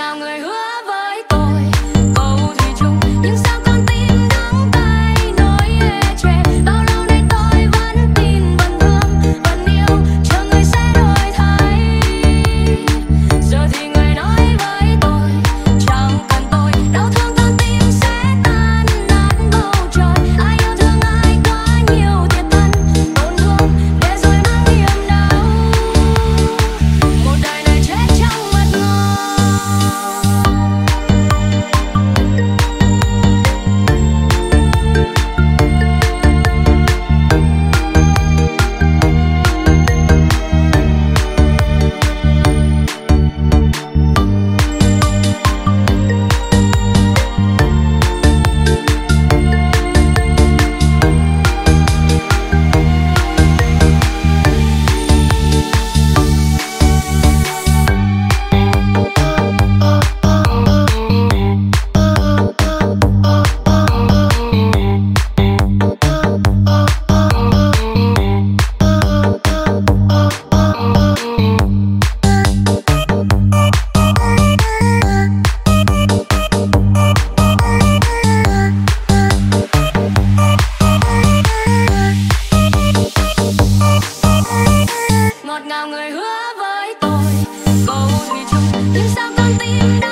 nào người hứa you